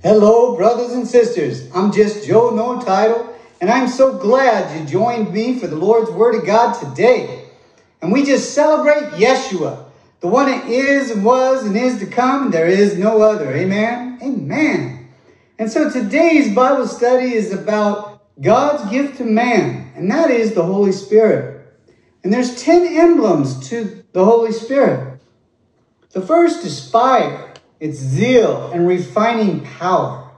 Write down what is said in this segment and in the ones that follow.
Hello, brothers and sisters. I'm just Joe No Title, and I'm so glad you joined me for the Lord's Word of God today. And we just celebrate Yeshua, the one that is and was and is to come, and there is no other. Amen. Amen. And so today's Bible study is about God's gift to man, and that is the Holy Spirit. And there's 10 emblems to the Holy Spirit. The first is fire. It's zeal and refining power.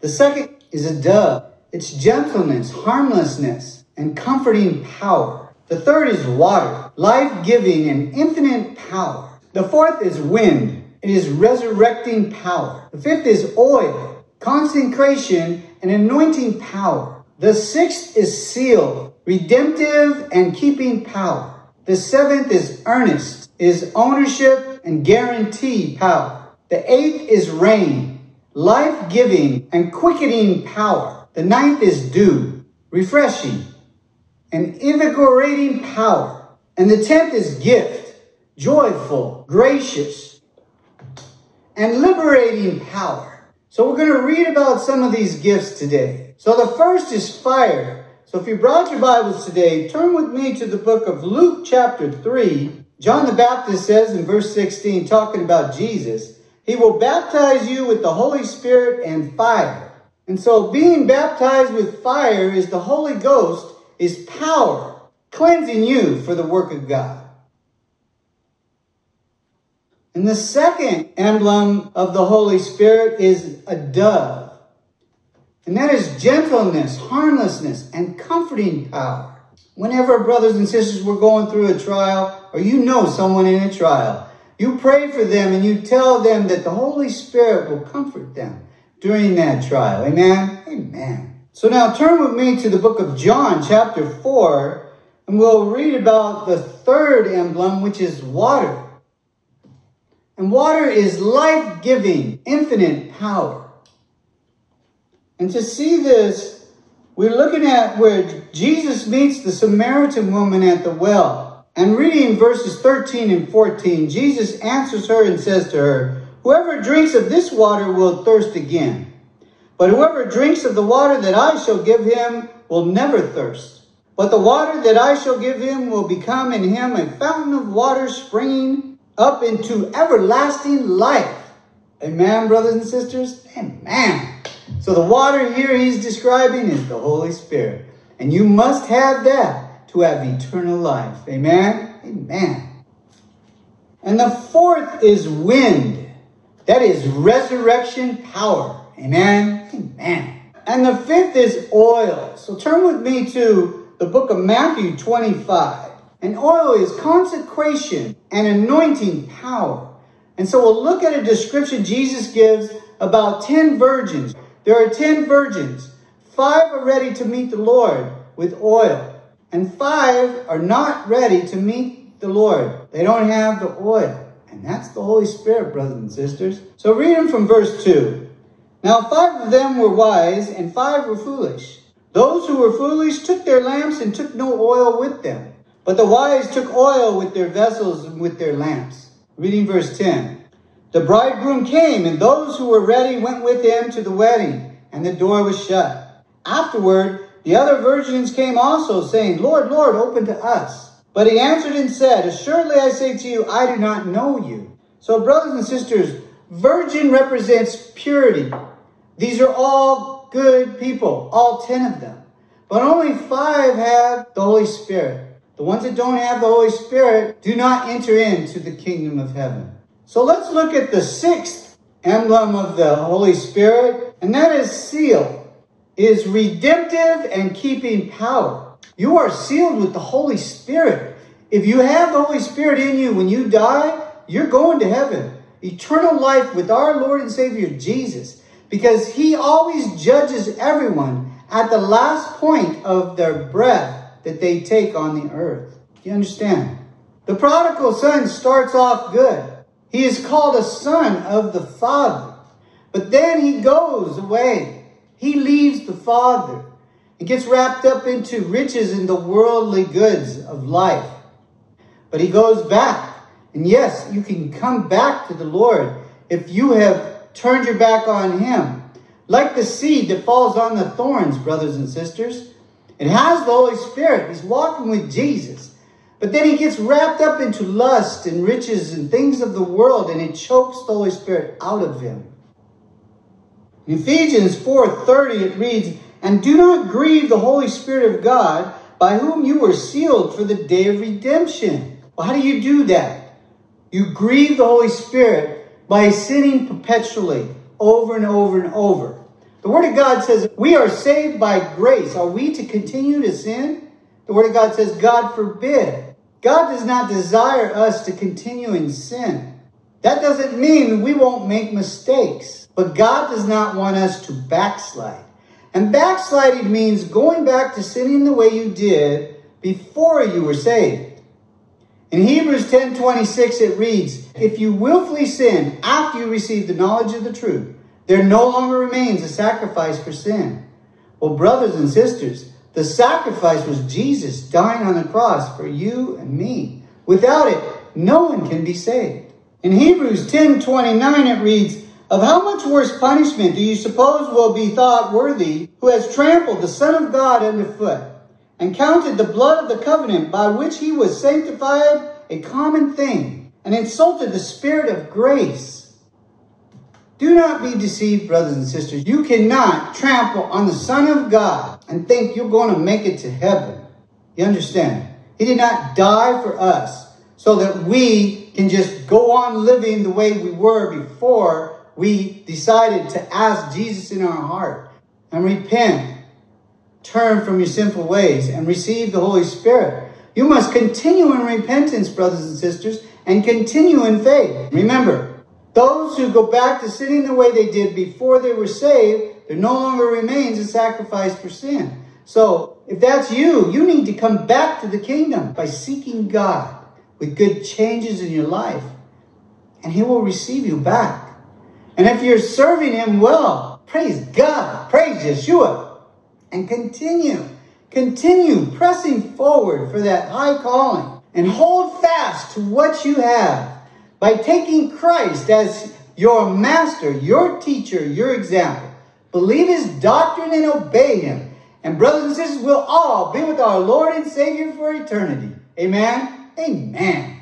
The second is a dove. It's gentleness, harmlessness, and comforting power. The third is water, life giving and infinite power. The fourth is wind. It is resurrecting power. The fifth is oil, consecration and anointing power. The sixth is seal, redemptive and keeping power. The seventh is earnest, is ownership and guarantee power. The eighth is rain, life giving and quickening power. The ninth is dew, refreshing and invigorating power. And the tenth is gift, joyful, gracious, and liberating power. So we're going to read about some of these gifts today. So the first is fire. So if you brought your Bibles today, turn with me to the book of Luke chapter 3. John the Baptist says in verse 16, talking about Jesus, he will baptize you with the Holy Spirit and fire. And so being baptized with fire is the Holy Ghost is power, cleansing you for the work of God. And the second emblem of the Holy Spirit is a dove. And that is gentleness, harmlessness, and comforting power. Whenever brothers and sisters were going through a trial, or you know someone in a trial, you pray for them and you tell them that the Holy Spirit will comfort them during that trial. Amen? Amen. So now turn with me to the book of John, chapter 4, and we'll read about the third emblem, which is water. And water is life giving, infinite power. And to see this, we're looking at where Jesus meets the Samaritan woman at the well. And reading verses 13 and 14, Jesus answers her and says to her, Whoever drinks of this water will thirst again. But whoever drinks of the water that I shall give him will never thirst. But the water that I shall give him will become in him a fountain of water springing up into everlasting life. Amen, brothers and sisters? Amen. So the water here he's describing is the Holy Spirit. And you must have that to have eternal life. Amen? Amen. And the fourth is wind. That is resurrection power. Amen? Amen. And the fifth is oil. So turn with me to the book of Matthew 25. And oil is consecration and anointing power. And so we'll look at a description Jesus gives about 10 virgins. There are 10 virgins. Five are ready to meet the Lord with oil and five are not ready to meet the Lord. They don't have the oil. And that's the Holy Spirit, brothers and sisters. So read them from verse 2. Now five of them were wise, and five were foolish. Those who were foolish took their lamps and took no oil with them. But the wise took oil with their vessels and with their lamps. Reading verse 10. The bridegroom came, and those who were ready went with him to the wedding, and the door was shut. Afterward, the other virgins came also, saying, Lord, Lord, open to us. But he answered and said, Assuredly I say to you, I do not know you. So, brothers and sisters, virgin represents purity. These are all good people, all ten of them. But only five have the Holy Spirit. The ones that don't have the Holy Spirit do not enter into the kingdom of heaven. So let's look at the sixth emblem of the Holy Spirit, and that is seal is redemptive and keeping power. You are sealed with the Holy Spirit. If you have the Holy Spirit in you when you die, you're going to heaven. Eternal life with our Lord and Savior Jesus. Because he always judges everyone at the last point of their breath that they take on the earth. Do you understand? The prodigal son starts off good. He is called a son of the Father. But then he goes away he leaves Father and gets wrapped up into riches and the worldly goods of life. But he goes back. And yes, you can come back to the Lord if you have turned your back on him. like the seed that falls on the thorns, brothers and sisters. It has the Holy Spirit. He's walking with Jesus. But then he gets wrapped up into lust and riches and things of the world, and it chokes the Holy Spirit out of him. In Ephesians 4:30 it reads, "And do not grieve the Holy Spirit of God, by whom you were sealed for the day of redemption." Well, how do you do that? You grieve the Holy Spirit by sinning perpetually, over and over and over. The Word of God says we are saved by grace. Are we to continue to sin? The Word of God says, God forbid. God does not desire us to continue in sin. That doesn't mean we won't make mistakes, but God does not want us to backslide. And backsliding means going back to sinning the way you did before you were saved. In Hebrews 10 26, it reads, If you willfully sin after you receive the knowledge of the truth, there no longer remains a sacrifice for sin. Well, brothers and sisters, the sacrifice was Jesus dying on the cross for you and me. Without it, no one can be saved. In Hebrews 10 29, it reads, Of how much worse punishment do you suppose will be thought worthy who has trampled the Son of God underfoot and counted the blood of the covenant by which he was sanctified a common thing and insulted the Spirit of grace? Do not be deceived, brothers and sisters. You cannot trample on the Son of God and think you're going to make it to heaven. You understand? He did not die for us so that we can just go on living the way we were before we decided to ask Jesus in our heart and repent, turn from your sinful ways, and receive the Holy Spirit. You must continue in repentance, brothers and sisters, and continue in faith. Remember, those who go back to sinning the way they did before they were saved, there no longer remains a sacrifice for sin. So, if that's you, you need to come back to the kingdom by seeking God with good changes in your life, and He will receive you back. And if you're serving Him well, praise God, praise Yeshua, and continue, continue pressing forward for that high calling, and hold fast to what you have by taking Christ as your master, your teacher, your example. Believe his doctrine and obey him. And brothers and sisters, we'll all be with our Lord and Savior for eternity. Amen. Amen.